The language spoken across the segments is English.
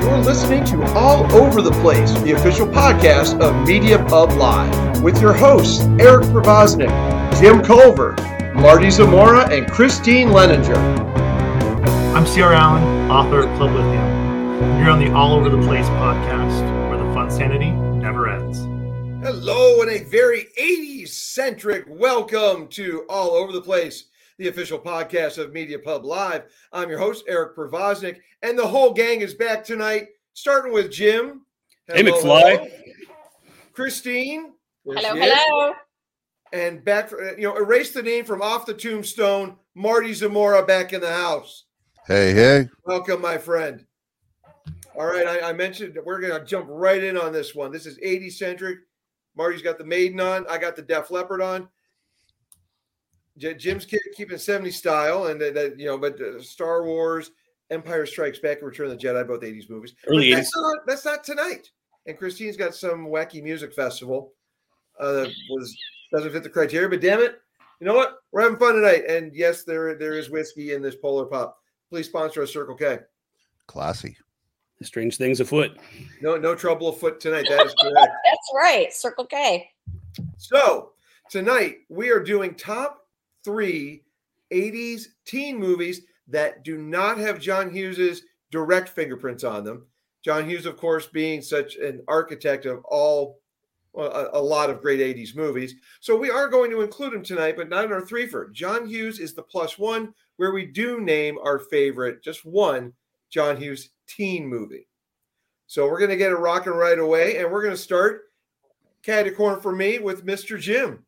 You're listening to All Over the Place, the official podcast of Media Pub Live, with your hosts Eric Provoznik, Jim Culver, Marty Zamora, and Christine Leninger. I'm C.R. Allen, author of Club Lithium. You're on the All Over the Place podcast, where the fun sanity never ends. Hello, and a very 80s centric welcome to All Over the Place, the official podcast of Media Pub Live. I'm your host, Eric Provoznik, and the whole gang is back tonight, starting with Jim. Hey, McFly. hello. Christine. there Hello, she is. hello. And back, for, you know, erase the name from off the tombstone. Marty Zamora back in the house. Hey, hey. Welcome, my friend. All right, I, I mentioned we're going to jump right in on this one. This is 80 centric. Marty's got the Maiden on. I got the Def Leppard on. J- Jim's keeping 70 style, and that, that, you know, but uh, Star Wars, Empire Strikes Back, and Return of the Jedi, both 80s movies. Early But 80s. that's not, that's not tonight. And Christine's got some wacky music festival uh, that was doesn't fit the criteria. But damn it, you know what? We're having fun tonight. And yes, there there is whiskey in this Polar Pop. Please sponsor us, Circle K. Classy. Strange things afoot. No, no trouble afoot tonight. That is correct. That's right. Circle K. so tonight we are doing top three 80s teen movies that do not have John Hughes's direct fingerprints on them. John Hughes, of course, being such an architect of all a, lot of great 80s movies. So we are going to include him tonight, but not in our Threefer. John Hughes is the plus one, where we do name our favorite, just one John Hughes teen movie. So we're going to get it rocking right away, and we're going to start caddy corner for me with Mr. Jim.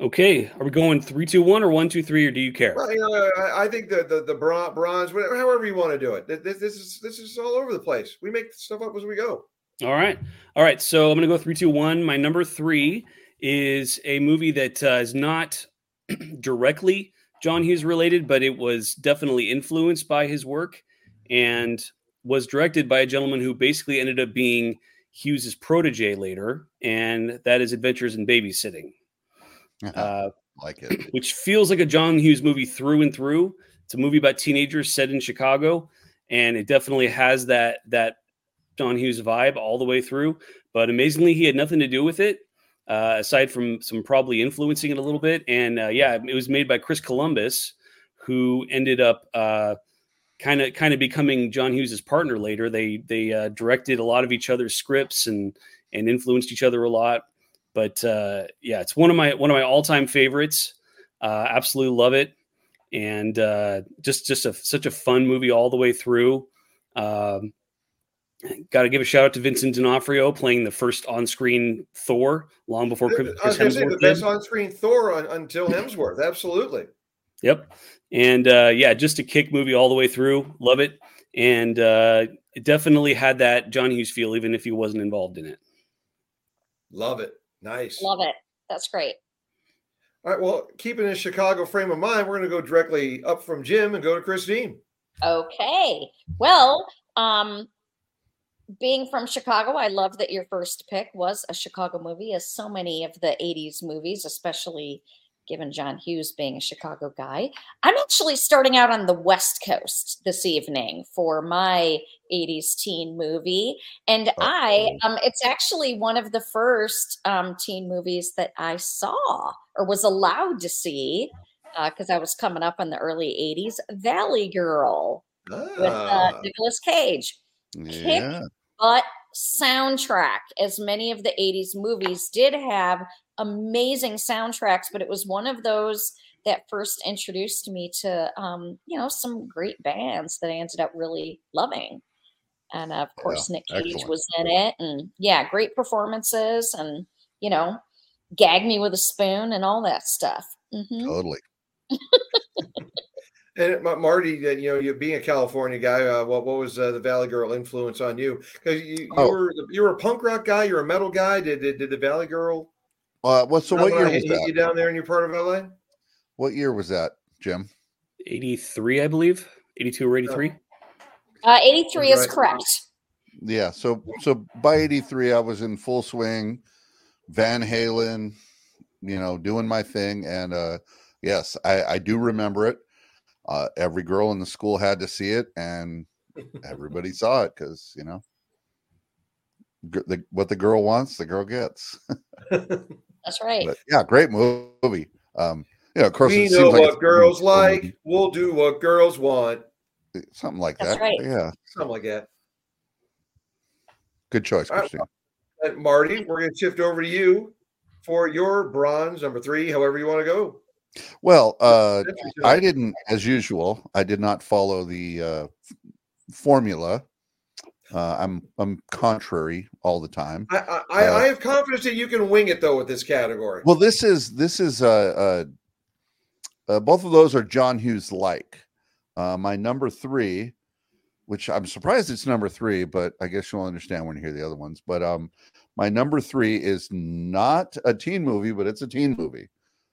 Okay, are we going three, two, one, or one, two, three, or do you care? Well, you know, I, I think the the, the bron- bronze, whatever, however you want to do it. This, this is this is all over the place. We make stuff up as we go. All right, all right. So I'm gonna go three, two, one. My number three is a movie that uh, is not directly John Hughes related, but it was definitely influenced by his work and was directed by a gentleman who basically ended up being Hughes's protege later, and that is Adventures in Babysitting. Uh, like it. which feels like a John Hughes movie through and through. It's a movie about teenagers set in Chicago, and it definitely has that that John Hughes vibe all the way through. But amazingly, he had nothing to do with it, uh, aside from some probably influencing it a little bit. And uh, yeah, it was made by Chris Columbus, who ended up kind of kind of becoming John Hughes's partner later. They they uh, directed a lot of each other's scripts and and influenced each other a lot. But uh, yeah, it's one of my one of my all time favorites. Uh, absolutely love it, and uh, just just a, such a fun movie all the way through. Um, Got to give a shout out to Vincent D'Onofrio playing the first on screen Thor long before Chris I was to say the Hemsworth best on-screen Thor un, until Hemsworth. Absolutely. Yep. And uh, yeah, just a kick movie all the way through. Love it. And uh, it definitely had that John Hughes feel, even if he wasn't involved in it. Love it. Nice. Love it. That's great. All right. Well, keeping in Chicago frame of mind, we're going to go directly up from Jim and go to Christine. Okay. Well, um, being from Chicago, I love that your first pick was a Chicago movie, as so many of the 80s movies, especially given John Hughes being a Chicago guy. I'm actually starting out on the West Coast this evening for my 80s teen movie. And I, um, it's actually one of the first um, teen movies that I saw or was allowed to see because I was coming up in the early 80s Valley Girl with uh, Ah, Nicolas Cage. Yeah. But soundtrack, as many of the 80s movies did have amazing soundtracks, but it was one of those that first introduced me to, um, you know, some great bands that I ended up really loving. And of course, Nick Cage excellent. was in it. And yeah, great performances and, you know, gag me with a spoon and all that stuff. hmm Totally. and Marty, you know, you being a California guy, uh, what what was uh, the Valley Girl influence on you? Because you, you Oh. were you were a punk rock guy, you're a metal guy. Did did, did the Valley Girl? Uh, what? So what year was hit you that? down there in your part of LA? What year was that, Jim? 83, I believe. 82 or 83. Uh, 83 is Right. correct. Yeah. So so by '83, I was in full swing, Van Halen, you know, doing my thing, and uh, yes, I, I do remember it. Uh, every girl in the school had to see it, and everybody saw it because you know g- the, what the girl wants, the girl gets. That's right. but yeah, great movie. Um, you know, of course, we it know seems like what it's girls like. movie, We'll do what girls want. something like That's that. right. Yeah, Something like that. good choice, All right. Christine. And Marty, we're going to shift over to you for your bronze number three, however you want to go. Well, uh, That's what you I didn't, as usual, I did not follow the uh, formula. Uh, I'm I'm contrary all the time. I, I, I uh, I have confidence that you can wing it though with this category. Well, this is this is uh, uh, uh both of those are John Hughes like. Uh, my number three, which I'm surprised it's number three, but I guess you'll understand when you hear the other ones. But um, my number three is not a teen movie, but it's a teen movie.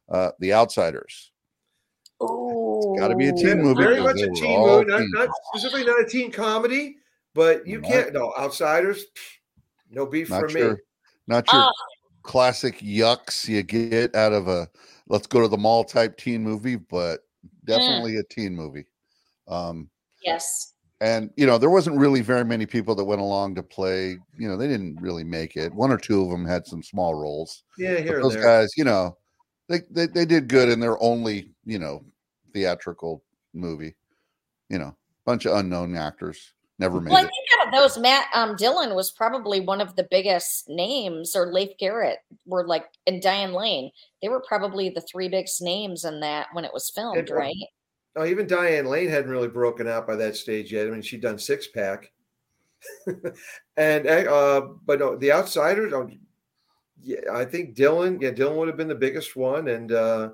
Uh, The Outsiders. Ooh. gotta be a teen Yeah, movie Very much a teen movie, not, not specifically not a teen comedy, but you Not- can't. No, Outsiders, no beef for your, me. not your Ah. classic yucks you get out of a let's go to the mall type teen movie, but definitely a teen movie. Um, Yes. and you know there wasn't really very many people that went along to play you know they didn't really make it one or two of them had some small roles Yeah, here those there. guys you know they, they they did good in their only you know theatrical movie you know bunch of unknown actors never made Well, I think out of those, Matt um, Dillon was probably one of the biggest names, or Leif Garrett were like, and Diane Lane. They were probably the three biggest names in that when it was filmed, And- right? Oh, even Diane Lane hadn't really broken out by that stage yet. I mean, she'd done six pack, and uh, but no, the outsiders. Yeah, I think Dillon. Yeah, Dillon would have been the biggest one, and uh,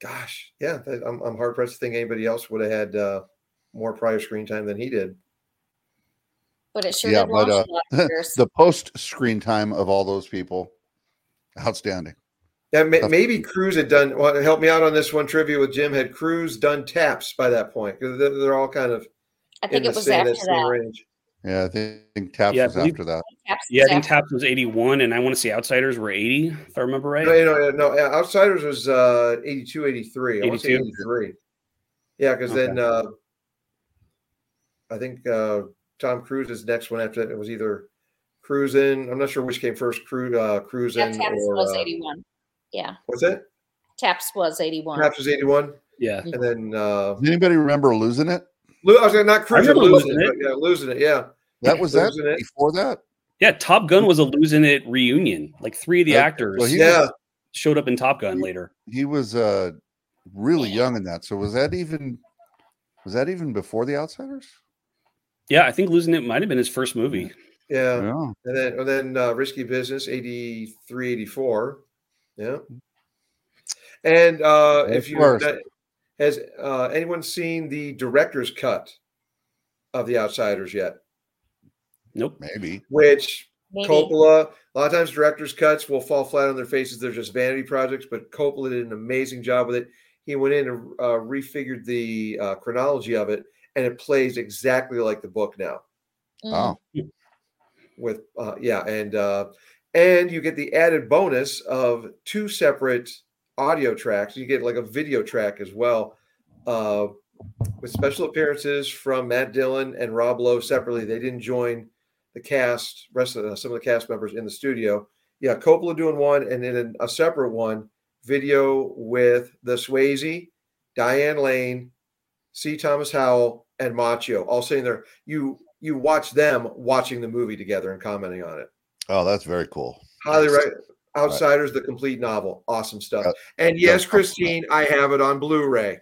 gosh, yeah, that, I'm, I'm hard pressed to think anybody else would have had uh, more prior screen time than he did. But it sure Yeah, did but, uh, a lot of years. the post screen time of all those people outstanding Yeah, may, maybe Cruise had done. Well, help me out on this one trivia with Jim. Had Cruise done taps by that point? Because they're, they're all kind of I in think the it was same, after that same that. range. Yeah i think taps Yeah, was believe- after that Taps Yeah, I think Taps was 81, and I want to say Outsiders were 80, if I remember right. No, you know, no, Outsiders was uh 82, 83. I want to say 82? 83. Yeah, because then uh I think uh Tom Cruise's next one after that it was either Cruising. I'm not sure which came first, Cru uh yeah, Cruising Taps or was uh, 81. Yeah, what's it? Taps was 81. Perhaps was 81. Yeah. And then uh Does anybody rember losing it I was saying not Cruising, remember losing Losing it, It. yeah, losing it, yeah. That was that It. before that Yeah, Top Gun was a losing it reunion. Like three of the Okay, actors well, Yeah. was- showed up in Top Gun later. he was uh really young in that so was that even was that even before the outsiders Yeah, I think losing it might have been his first movie. Yeah. yeah And then and then uh, Risky Business 83, 84. Yeah. And uh Of if you course. has uh anyone seen the director's cut of The Outsiders yet? Nope. maybe Which Maybe. Coppola, a lot of times director's cuts will fall flat on their faces. They're just vanity projects, but Coppola did an amazing job with it. He went in and uh, refigured the uh, chronology of it, and it plays exactly like the book now. Oh with uh yeah and uh and you get the added bonus of two separate audio tracks you get like a video track as well uh with special appearances from matt dillon and rob lowe separately they didn't join the cast rest of the, some of the cast members in the studio yeah coppola doing one and then a separate one video with the swayze diane lane c thomas howell and Macchio all sitting there you you watch them watching the movie together and commenting on it. oh that's very cool Highly Nice. right. Outsiders, the complete novel, awesome stuff. And yes, Christine, I have it on Blu-ray.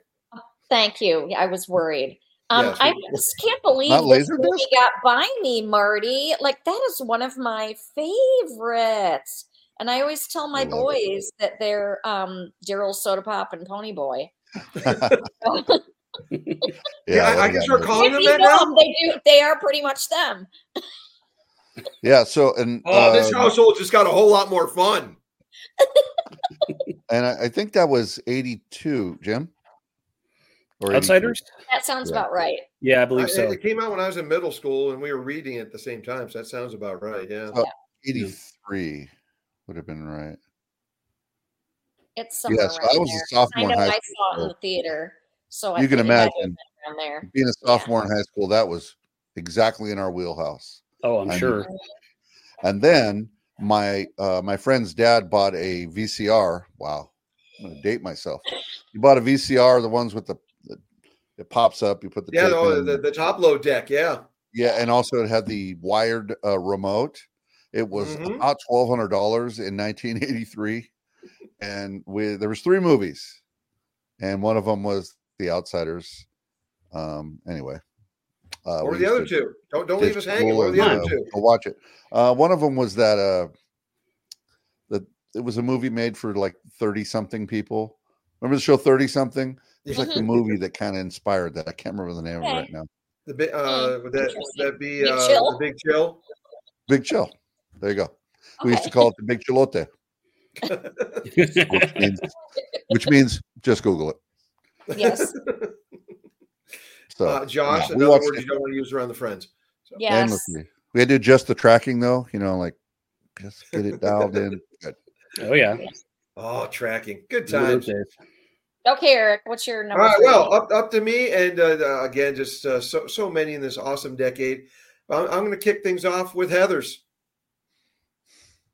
Thank you. I was worried. Um, Yes, I just can't believe Not this Laserdisc? movie got by me, Marty. Like that is one of my favorites. And I always tell my I love it. boys that they're um, Daryl Sodapop and Ponyboy. Yeah, I, I love can that start movie. calling them that now. them, they do. They are pretty much them. yeah so and Oh, this uh, household just got a whole lot more fun. and I, I think that was 82 jim or Outsiders? That sounds Yeah. about right. Yeah, I I- believe so. It came out when I was in middle school, and we were reading at the same time. So that sounds about right. Yeah. Oh, 83 would have been right It's somewhere Yes, around I was a there. sophomore I in know high I saw it in the theater. So I You can imagine. there. Being a sophomore in high school, that was exactly in our wheelhouse. Oh, I'm I sure. And then my uh, my friend's dad bought a VCR. Wow, I'm gonna date myself. He bought a VCR, the ones with the, the it pops up. You put the Yeah, no, in. the, the top load deck. Yeah. yeah, and also it had the wired uh, remote. It was Mhm. about twelve hundred dollars in 1983, and we there was three movies, and one of them was The Outsiders. Um, anyway, uh, we the other to- two? Don't don't leave us hanging. What the other uh, two? Go watch it. Uh, one of them was that uh, that it was a movie made for like thirty something people. Remember the show Thirty Something? It's like the Mhm. movie that kind of inspired that. I can't remember the name of it right now. The big uh, would that would that be Big uh, Chill? the big chill? Big Chill. There you go. We used to call it the Big Chilote, which means, which means just Google it. Yes. So Uh, Josh, yeah, we another watched word it you don't want to use around the friends. So, Yes. endlessly. We had to adjust the tracking though. You know, like just get it dialed in. Good. Oh yeah. Oh, tracking. Good Remember times. Okay, Eric, what's your number? right, three? well, up up to me, and uh, uh, again, just uh, so so many in this awesome decade. I'm, I'm going to kick things off with Heather's.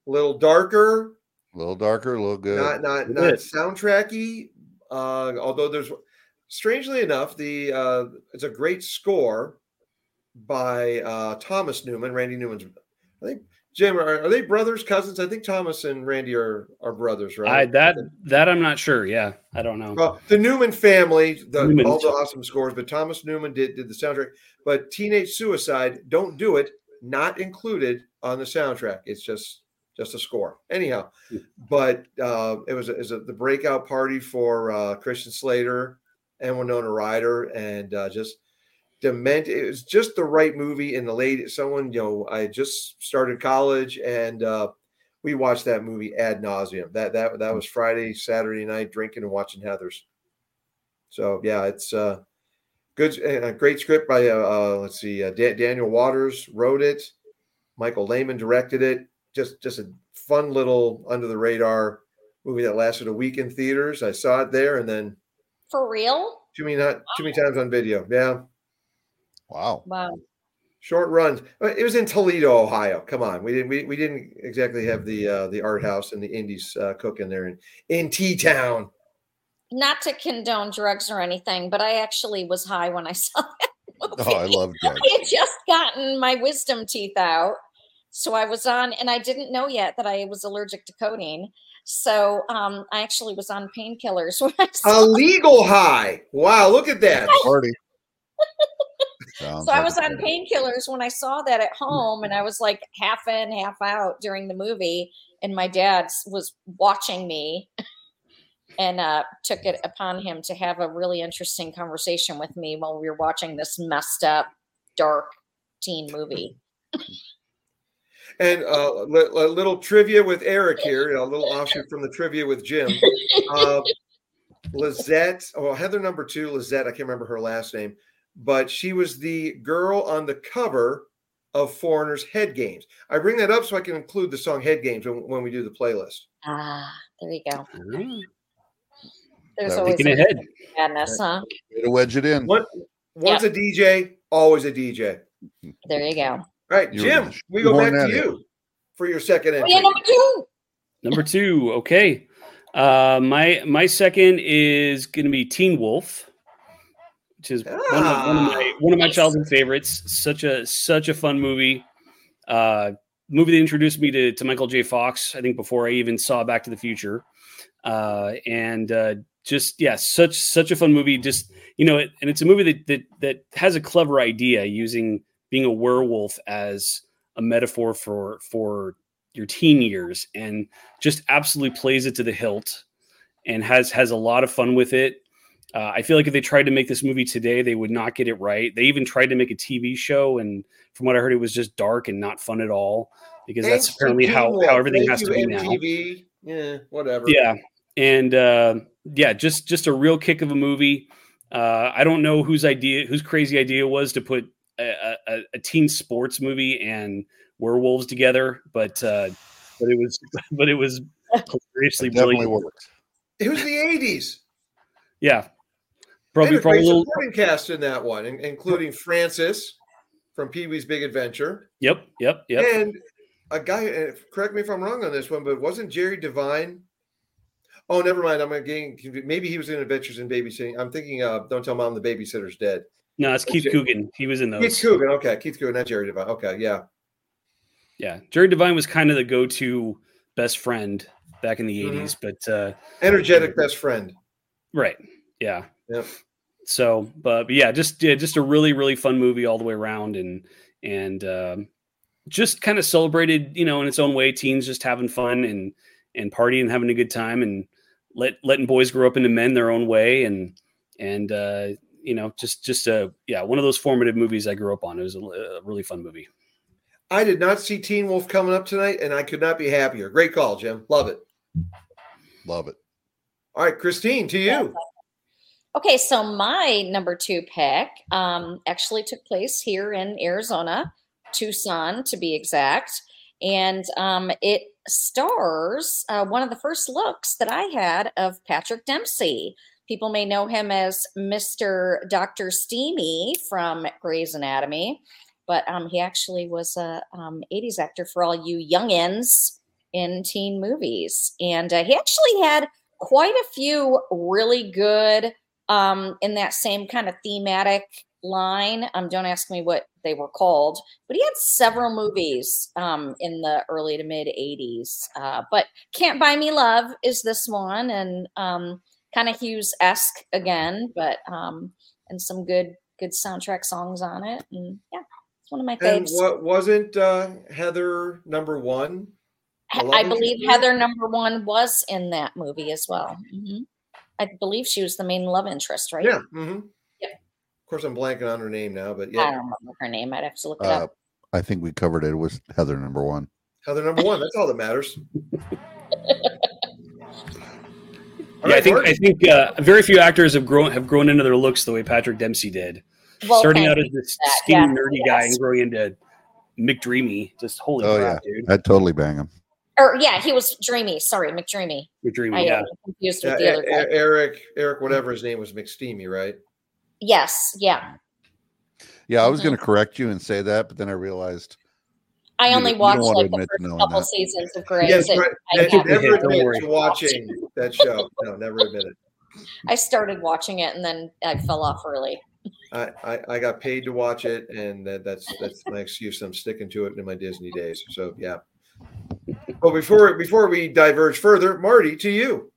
A little darker, A little darker, a little good. not not Good. not soundtracky. Uh, although there's, strangely enough, the uh, it's a great score by uh, Thomas Newman, Randy Newman's. I think Jim are, are they brothers, cousins? I think Thomas and Randy are are brothers, I right? that that I'm not sure. Yeah, I don't know. Well, the Newman family, the, Newman. all the awesome scores, but Thomas Newman did did the soundtrack. But Teenage Suicide, don't do it, not included on the soundtrack. It's just just a score. Anyhow, but uh, it was, a, it was a, the breakout party for uh, Christian Slater and Winona Ryder, and uh, just dement. It was just the right movie in the late. Someone, you know, I just started college and. Uh, we watched that movie ad nauseum. That that that was Friday, Saturday night, drinking and watching Heather's. So yeah, it's uh, good, a great script by uh, uh let's see, uh, Da- Daniel Waters wrote it. Michael Lehmann directed it. Just just a fun little under the radar movie that lasted a week in theaters. I saw it there, and then For real? too many not too many times on video. Yeah, Wow. Wow. short runs. It was in Toledo, Ohio. Come on, we didn't we, we didn't exactly have the uh, the art house and the indies uh, cooking there in in T Town. Not to condone drugs or anything, but I actually was high when I saw that movie. Oh, I love Greg. I had just gotten my wisdom teeth out. So I was on, and I didn't know yet that I was allergic to codeine. So um, I actually was on painkillers when I A saw legal high. Wow, look at that. Party. Sounds So I was on painkillers when I saw that at home, and I was like half in, half out during the movie. And my dad was watching me and uh, took it upon him to have a really interesting conversation with me while we were watching this messed up, dark teen movie. And uh, li- a little trivia with Eric here, a little offshoot from the trivia with Jim. Uh, Lizette, oh, Heather number two, Lizette, I can't remember her last name, but she was the girl on the cover of Foreigner's Head Games. I bring that up so I can include the song Head Games when, when we do the playlist. Ah, there you go. Ah, There's That always a ahead. madness, huh? Way to wedge it in. What? Once a DJ, always a DJ. There you go. All right, You were Jim, we go back to that in. you for your second Oh, yeah, number two. Number two. Okay. Uh, my my second is going to be Teen Wolf, which is one, of, one of my one of my childhood favorites. Such a such a fun movie. Uh, movie that introduced me to, to Michael J. Fox. I think before I even saw Back to the Future, uh, and uh, just yeah, such such a fun movie. Just you know, it, and it's a movie that that that has a clever idea using being a werewolf as a metaphor for for your teen years and just absolutely plays it to the hilt and has has a lot of fun with it. Uh, I feel like if they tried to make this movie today, they would not get it right. They even tried to make a TV show, and from what I heard, it was just dark and not fun at all because Thanks that's apparently how how everything Thank has to you, be now. MTV. Yeah, whatever. Yeah, and uh, yeah, just just a real kick of a movie. Uh, I don't know whose idea, whose crazy idea was to put a, a, a teen sports movie and werewolves together, but uh, but it was but it was hilariously It definitely brilliant. worked. It was the 80s. Yeah, Probably and a probably great a little. supporting cast in that one, including Francis from Pee Wee's Big Adventure, Yep, yep, yep. and a guy. uh, Correct me if I'm wrong on this one, but wasn't Jerry Levine? Oh, never mind. I'm getting maybe he was in Adventures in Babysitting. I'm thinking, uh, "Don't Tell Mom the Babysitter's Dead." No, it's Keith Coogan. He was in those. Keith Coogan. Okay, Keith Coogan, not Jerry Levine. Okay, yeah. Yeah, Jerry Levine was kind of the go-to best friend back in the Mhm. '80s, but uh, Energetic best friend. right, yeah. Yep. So, but, but yeah, just yeah, just a really really fun movie all the way around, and and um, just kind of celebrated, you know, in its own way, teens just having fun and and partying, and having a good time, and let letting boys grow up into men their own way, and and uh, you know, just just a yeah, one of those formative movies I grew up on. It was a, a really fun movie. I did not see Teen Wolf coming up tonight, and I could not be happier. Great call, Jim. Love it. Love it. All right, Christine, to you. Okay, so my number two pick um, actually took place here in Arizona, Tucson to be exact. And um, it stars uh, one of the first looks that I had of Patrick Dempsey. People may know him as Mr. Dr. Steamy from Grey's Anatomy, but um, he actually was a um, 80s actor for all you youngins in teen movies. And uh, he actually had quite a few really good um, in that same kind of thematic line. Um, don't ask me what they were called, but he had several movies um, in the early to mid 80s. Uh, but Can't Buy Me Love is this one, and um, kind of Hughes esque again, but um, and some good good soundtrack songs on it. And yeah, it's one of my And faves. what wasn't uh, Heather number one? I- I believe? Heather number one was in that movie as well. hmm I believe she was the main love interest, right? Yeah. hmm Yep. Of course, I'm blanking on her name now, but yeah. I yeah, don't remember her name. I'd have to look it Uh, up. I think we covered it. It was Heather number one. Heather number one. That's all that matters. All yeah, I think Mark. I think uh, very few actors have grown have grown into their looks the way Patrick Dempsey did. Well, Starting out as you this that. skinny, Yeah, nerdy guy and growing into McDreamy. Just holy Oh, crap, dude. I'd totally bang him. Or yeah, he was Dreamy. Sorry, McDreamy. McDreamy, I yeah. am confused Yeah, with the other guy. Eric, Eric, whatever his name was, McSteamy, right? Yes, yeah. Yeah, I was Mhm. going to correct you and say that, but then I realized I only you watched don't like the first couple that. seasons of Grey. Yes, right. I, And never Don't admit worry. to watching that show. No, never admit it. I started watching it and then I fell off early. I, I, I got paid to watch it, and that, that's that's my excuse. I'm sticking to it in my Disney days. So yeah. Well, before before we diverge further, Marty, to you.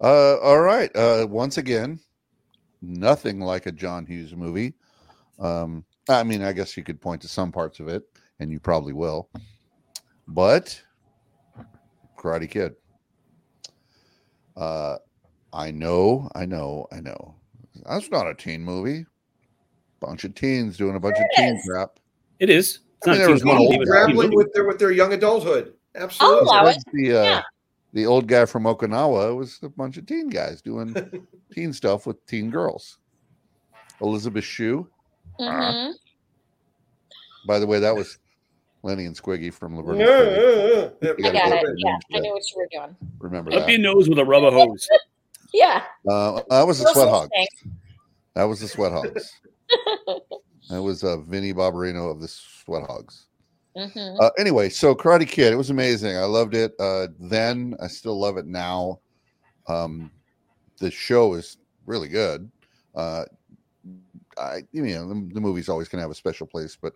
Uh, all right. Uh, once again, nothing like a John Hughes movie. Um, I mean, I guess you could point to some parts of it, and you probably will. But Karate Kid. Uh, I know, I know, I know. That's not a teen movie. Bunch of teens doing a bunch of it teen crap. It is. It's I not mean, there a was one movie, old but a teen Grappling with their with their young adulthood. Absolutely. allow it. Besides the uh, Yeah. the old guy from Okinawa was a bunch of teen guys doing teen stuff with teen girls. Elizabeth Shue. Mm-hmm. By the way, that was Lenny and Squiggy from Laverne. Yeah, and Shirley. yeah, yeah. I gotta got go it. Yeah, I uh, knew what you were doing. Remember that. Up your nose with a rubber hose. Yeah. Uh, that was the Sweat will Hogs. That was the Sweat Hogs. that was uh, Vinny Barbarino of the Sweat Hogs. Mhm. Uh, anyway, so Karate Kid, it was amazing. I loved it uh, then. I still love it now. Um, the show is really good. Uh, I, you know, the, the movie's always going to have a special place, but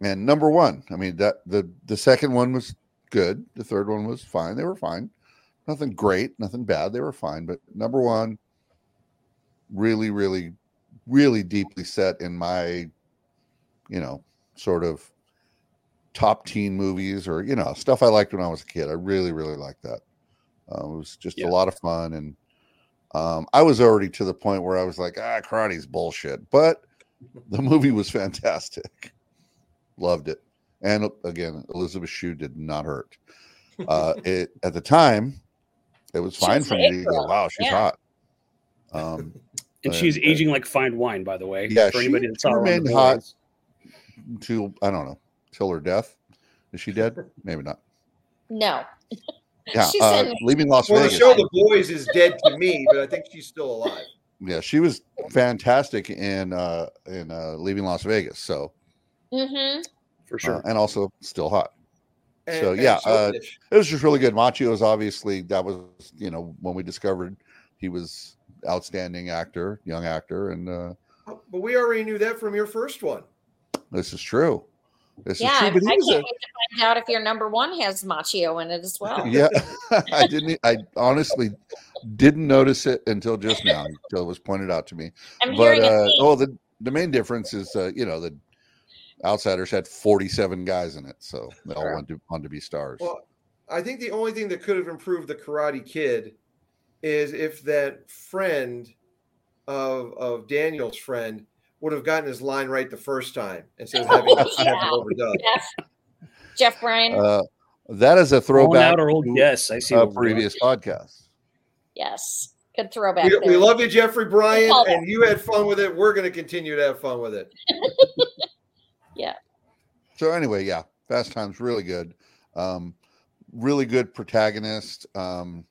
and number one, I mean that the the second one was good. The third one was fine. They were fine. Nothing great, nothing bad. They were fine, but number one, really, really, really deeply set in my, you know, sort of top teen movies or you know stuff I liked when I was a kid. I really, really liked that. Uh, it was just Yeah. a lot of fun, and um, I was already to the point where I was like, ah, karate's bullshit, but the movie was fantastic. Loved it, and again, Elizabeth Shue did not hurt. Uh, it at the time, it was fine was for me to go, wow, she's Yeah. hot. Um, And she's And, aging like fine wine, by the way. Yeah, for anybody that she saw her on hot. to I don't know till her death. Is she dead? Maybe not. No. Yeah, She's uh, in- leaving Las Well, the show The Boys is dead to me, but I think she's still alive. yeah, she was fantastic in uh in uh Leaving Las Vegas. So Mm-hmm. for uh, sure. and also still hot. And- So, and yeah, uh, Mitch. It was just really good. Macchio is obviously that was you know when we discovered he was outstanding actor, young actor, and uh but we already knew that from your first one. this is true. This Yeah, is true. I, But I can't a, wait to find out if your number one has Macchio in it as well. yeah, I didn't. I honestly didn't notice it until just now, until it was pointed out to me. I'm but uh, oh, the the main difference is, uh, you know, the Outsiders had forty seven guys in it, so they all Sure. want to want to be stars. Well, I think the only thing that could have improved the Karate Kid is if that friend of of Daniel's friend would have gotten his line right the first time instead of having to Yeah. it overdone. Jeff, Jeff Bryan. Uh, that is a throwback out our old to guess. I see. a what we're doing. previous podcast. yes, good throwback. We, we love you, Jeffrey Bryan, and you had fun with it. We're going to continue to have fun with it. Yeah. So anyway, yeah, Fast Times really good. Um, really good protagonist. Um,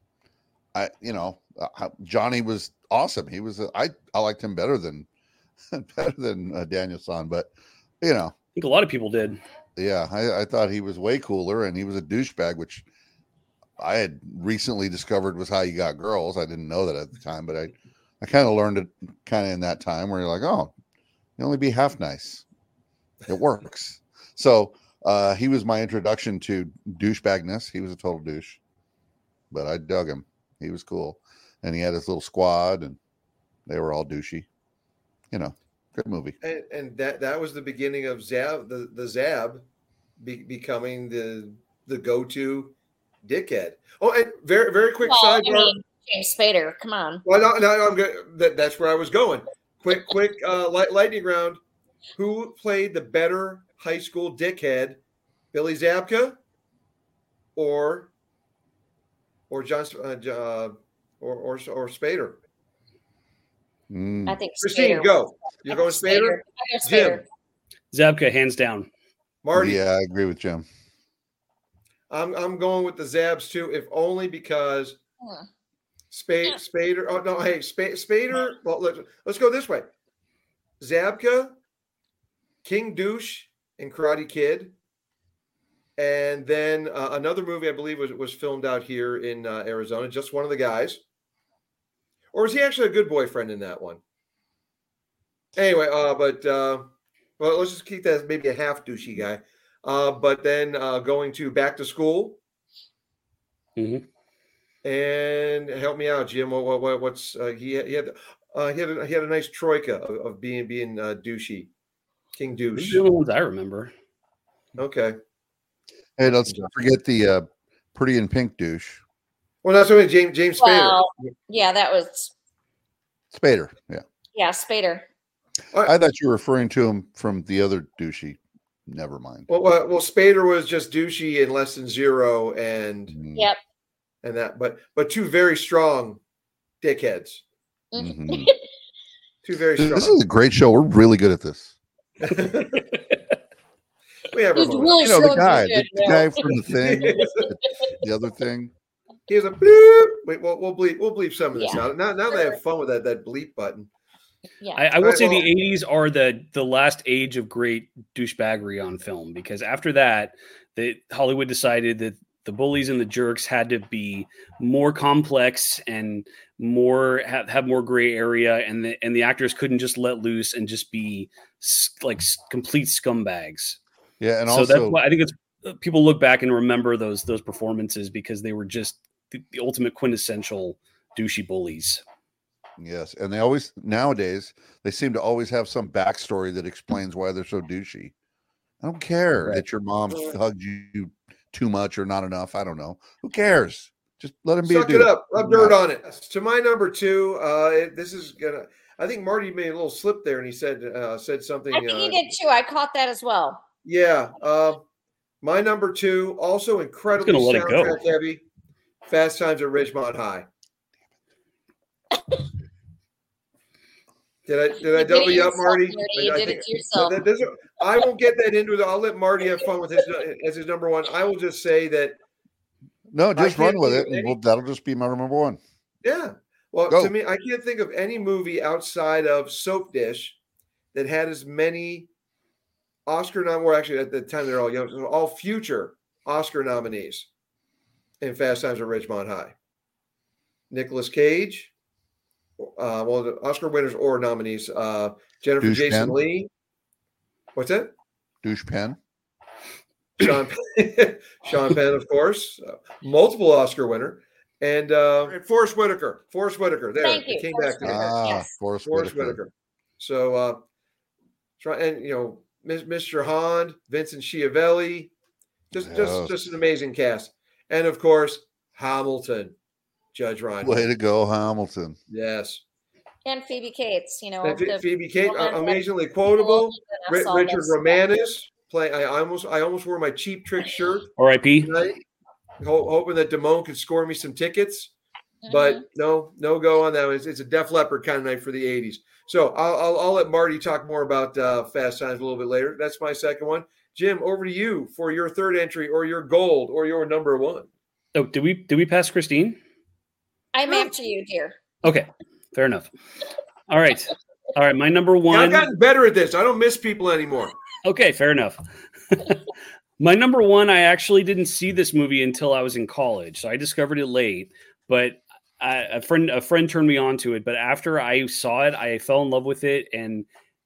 I you know uh, Johnny was awesome. He was uh, I I liked him better than better than uh, Daniel San, but you know I think a lot of people did. yeah, I, I thought he was way cooler, and he was a douchebag, which I had recently discovered was how you got girls. I didn't know that at the time, but I I kind of learned it kind of in that time where you're like, oh, you only be half nice. It works. So uh, he was my introduction to douchebagness. He was a total douche, but I dug him. He was cool, and he had his little squad, and they were all douchey. You know, good movie. And, and that that was the beginning of Zab, the the Zab, be, becoming the the go to dickhead. Oh, and very very quick Well, I mean, James Spader. Come on. Well, no, no, I'm good. That, that's where I was going. Quick, quick, uh, light, lightning round. Who played the better high school dickhead, Billy Zabka, or or John uh, uh, or, or or Spader? Mm. I think Christine, Spader. go. You're going think Spader. I Jim. Zabka, hands down. Marty, Yeah, I agree with Jim. I'm I'm going with the Zabs too, if only because Hmm. Spade Spader. Oh no, hey, Spa- Spader. Well, let's let's go this way. Zabka, King Douche, and Karate Kid, and then uh, another movie I believe was was filmed out here in uh, Arizona. Just one of the guys, or is he actually a good boyfriend in that one? Anyway, uh, but uh, well, let's just keep that as maybe a half douchey guy. Uh, but then uh, going to back to school. Mhm. And help me out, Jim. What, what, what what's uh, he, he had? Uh, he had a, he had a nice troika of, of being being uh, douchey, King These douche. the ones I remember. Okay. Hey, let's not forget the uh, pretty in pink douche, Well, that's what I mean, James James Spader. Yeah, that was Spader. Yeah, yeah, Spader. I thought you were referring to him from the other douchey. Never mind. Well, well, well, Spader was just douchey in less than zero, and Mm, Yep. and that, but but two very strong dickheads. mhm. Two very strong. This is a great show. We're really good at this. we have our He's really You know the guy, the, the guy from the thing, the, the other thing. Here's a bloop. Wait, we'll, we'll bleep. We'll bleep some of this Yeah. out. Now, now they have fun with that that bleep button. Yeah. I, I will Alright, say well- the '80s are the the last age of great douchebaggery on film because after that, the Hollywood decided that the bullies and the jerks had to be more complex and more have, have more gray area, and the and the actors couldn't just let loose and just be like complete scumbags. Yeah, and so also that's why I think it's uh, people look back and remember those those performances because they were just the, the ultimate quintessential douchey bullies. yes, and they always nowadays they seem to always have some backstory that explains why they're so douchey. I don't care Right. that your mom hugged you too much or not enough. I don't know. Who cares? Just let him be Suck a dude. it up. Rub dirt on it. To my number two, uh, this is gonna. I think Marty made a little slip there, and he said uh, said something. I think uh, he did too. I caught that as well. Yeah. Uh, my number two, also incredibly let it soundtrack heavy. Fast Times at Ridgemont High. Did I did I did double you up, Marty? Marty. You I did think- it to yourself. that- that I won't get that into it. I'll let Marty have fun with his as his number one. I will just say that No, just run with it, of and we'll, that'll just be my number one. Yeah. Well, Go. to me, I can't think of any movie outside of Soapdish that had as many Oscar nom or actually at the time they're all young, all future Oscar nominees in Fast Times at Ridgemont High. Nicolas Cage, uh, well, the Oscar winners or nominees, uh, Jennifer Douche Jason Penn. Lee. What's that? Douche pen. Sean Penn, Sean Penn, of course, uh, multiple Oscar winner, and uh, Forest Whitaker. Forest Whitaker. There, Thank it you, came Forest back to me. Ah, yes. Forest, Forest Whitaker. Whitaker. So, uh, try and you know, Mr. Hand, Vincent Schiavelli, just Yes. just just an amazing cast, and of course Hamilton, Judge Reinhold. Way to go, Hamilton. Yes, And Phoebe Cates, you know, and Ph- the Phoebe Kate, woman that- amazingly quotable. that Ri- us all Richard miss. Romanus playing. I almost I almost wore my cheap trick shirt R.I.P. tonight, ho- hoping that Damone could score me some tickets. but Mhm. no, no go on that. one. It's, it's a Def Leppard kind of night for the '80s. So I'll, I'll, I'll let Marty talk more about uh, Fast Times a little bit later. That's my second one. Jim, over to you for your third entry, or your gold, or your number one. Oh, did we did we pass Christine? I'm after you, dear. Okay, fair enough. All right, all right. My number one I've gotten better at this. I don't miss people anymore. Okay, fair enough. My number one, I actually didn't see this movie until I was in college, so I discovered it late. But I, a friend, a friend turned me on to it. But after I saw it, I fell in love with it and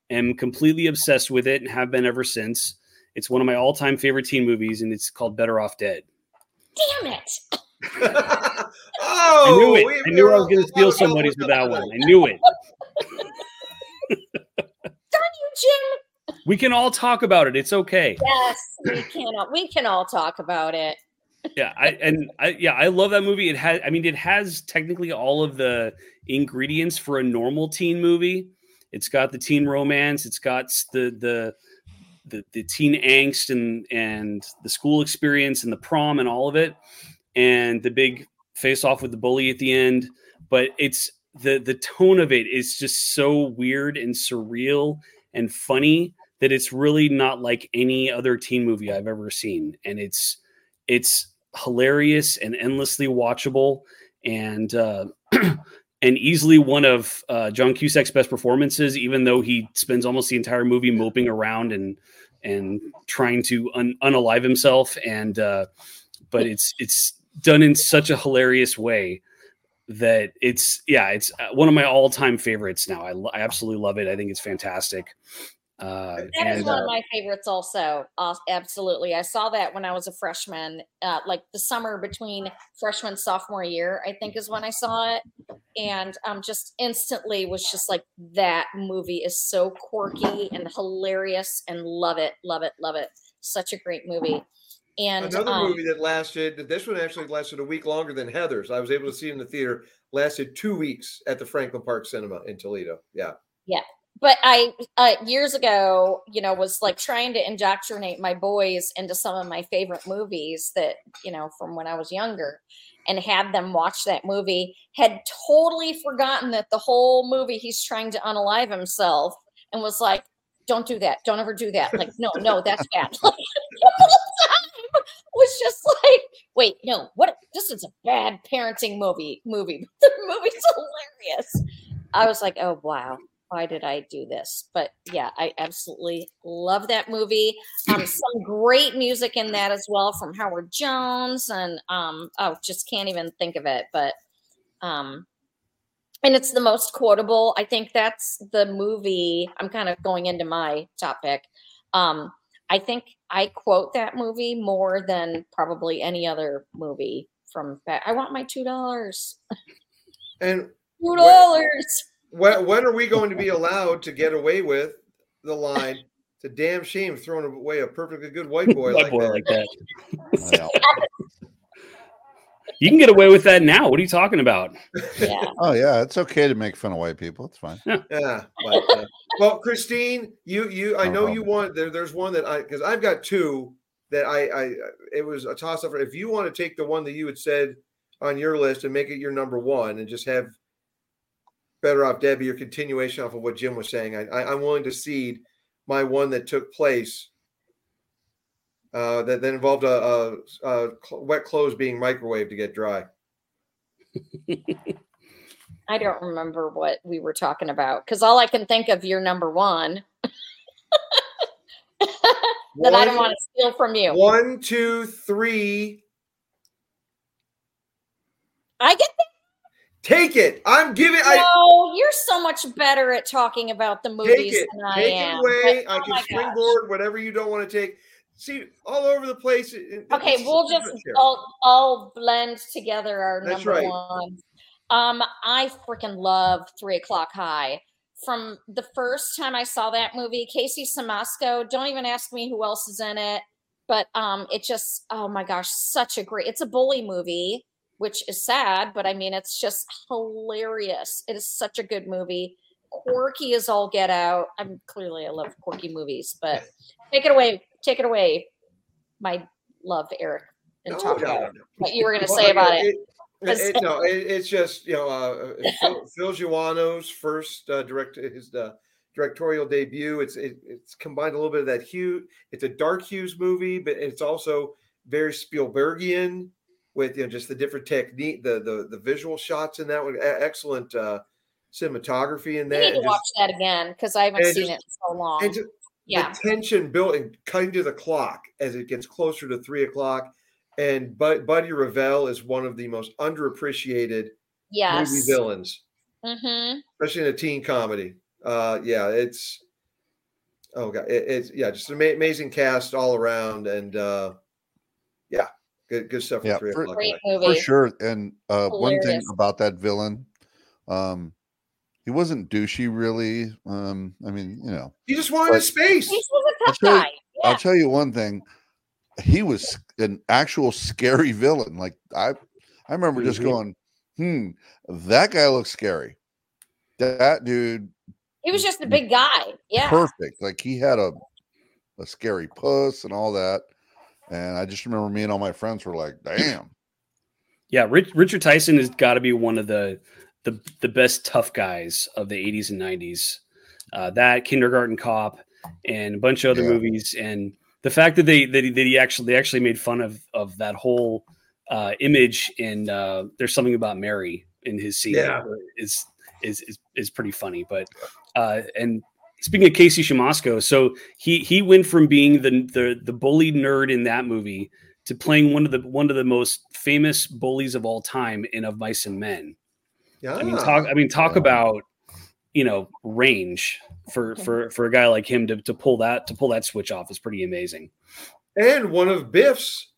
am completely obsessed with it, and have been ever since. It's one of my all-time favorite teen movies, and it's called Better Off Dead. Damn it. oh, I knew it. I knew I was going to steal somebody's with that one. I knew it. Darn you, Jim. We can all talk about it. It's okay. Yes, we cannot. We can all talk about it. yeah i and i yeah i love that movie it has i mean it has technically all of the ingredients for a normal teen movie it's got the teen romance it's got the the the, the teen angst and and the school experience and the prom and all of it and the big face off with the bully at the end. But it's the the tone of it is just so weird and surreal and funny that it's really not like any other teen movie i've ever seen. And it's it's hilarious and endlessly watchable. And uh and easily one of uh John Cusack's best performances even though he spends almost the entire movie moping around and and trying to un- unalive himself. And uh but it's it's done in such a hilarious way that it's yeah it's uh, one of my all-time favorites now. I absolutely love it. I think it's fantastic uh That is and, one uh, of my favorites, also. Uh, absolutely. I saw that when I was a freshman, uh, like the summer between freshman sophomore year, I think is when I saw it. And um, just instantly was just like, that movie is so quirky and hilarious and love it, love it, love it. Such a great movie. And Another um, movie that lasted. This one actually lasted a week longer than Heather's. I was able to see it in the theater. Lasted two weeks at the Franklin Park Cinema in Toledo. Yeah. Yeah. But I uh, years ago, you know, was like trying to indoctrinate my boys into some of my favorite movies that you know from when I was younger, and had them watch that movie. Had totally forgotten that the whole movie he's trying to unalive himself, and was like, "Don't do that! Don't ever do that!" Like, no, no, that's bad. Was just like, "Wait, no, what? This is a bad parenting movie. Movie. The movie's hilarious." I was like, "Oh wow." Why did I do this? But yeah, I absolutely love that movie. Um, some great music in that as well from Howard Jones, and um, oh, just can't even think of it. But um, and it's the most quotable. I think that's the movie. I'm kind of going into my topic. Um, I think I quote that movie more than probably any other movie from. back- I want my two dollars. And Two dollars. When, when are we going to be allowed to get away with the line? It's a damn shame throwing away a perfectly good white boy white like boy that. like that you can get away with that now what are you talking about Yeah. Oh yeah, it's okay to make fun of white people. It's fine. Yeah. But, uh, well, Christine, you you I No know you want there, there's one that I because I've got two that I I it was a toss up. If you want to take the one that you had said on your list and make it your number one and just have better off Debbie your continuation off of what Jim was saying, I, I I'm willing to cede my one that took place. Uh, that, that involved a, a, a wet clothes being microwaved to get dry. I don't remember what we were talking about because all I can think of your number one that I don't want to steal from you. One, two, three. I get Take it. I'm giving. I no, you're so much better at talking about the movies it. than I Take am. it away. but- I oh can my gosh. springboard whatever you don't want to take. See, all over the place. Okay, it's- we'll just all all blend together our That's number right. ones. Um, I freaking love Three O'clock High. From the first time I saw that movie, Casey Siemaszko. Don't even ask me who else is in it, but um, it just oh my gosh, such a great. It's a bully movie, which is sad, but I mean it's just hilarious. It is such a good movie. Quirky as all get out. I'm clearly I love quirky movies, but take it away. Take it away, my love, Eric, and No, talk no, about no, no. what you were going to say about it. it- it- no, it, it's just you know uh, Phil, Phil Joanou's first uh, direct his uh, directorial debut. It's it, it's combined a little bit of that hue. It's a dark Hughes movie, but it's also very Spielbergian with you know just the different technique, the the the visual shots in that one. Excellent uh, cinematography in We that. need to just- watch that again because I haven't seen just- it in so long. and just yeah, the tension built and cutting to the clock as it gets closer to three o'clock. And Bud, Buddy Revell is one of the most underappreciated yes. movie villains, hmm especially in a teen comedy. Uh, yeah, it's oh god, it, it's yeah, just an ama- amazing cast all around, and uh, good good stuff. Yeah, for three for- o'clock Great night. for sure. And uh, one thing about that villain, um, he wasn't douchey really. Um, I mean, you know, He just wanted his space. He was a tough I'll tell you- Yeah. I'll tell you one thing. He was an actual scary villain. Like I, I remember just Mhm. going, "Hmm, that guy looks scary." That dude, he was just a big guy. Yeah. perfect. Like he had a, a scary puss and all that. And I just remember me and all my friends were like, "Damn." Yeah, Rich, Richard Tyson has got to be one of the, the the best tough guys of the 80s and 90s. Uh, that Kindergarten Cop and a bunch of other Yeah. movies, and the fact that they that he, that he actually they actually made fun of of that whole uh, image in uh, "There's Something About Mary" in his scene Yeah. is, is is is pretty funny. But uh, and speaking of Casey Siemaszko, so he he went from being the the the bully nerd in that movie to playing one of the one of the most famous bullies of all time in Of Mice and Men. Yeah, I mean, talk. I mean, talk Yeah. about you know range for for for a guy like him to to pull that to pull that switch off is pretty amazing. and one of Biff's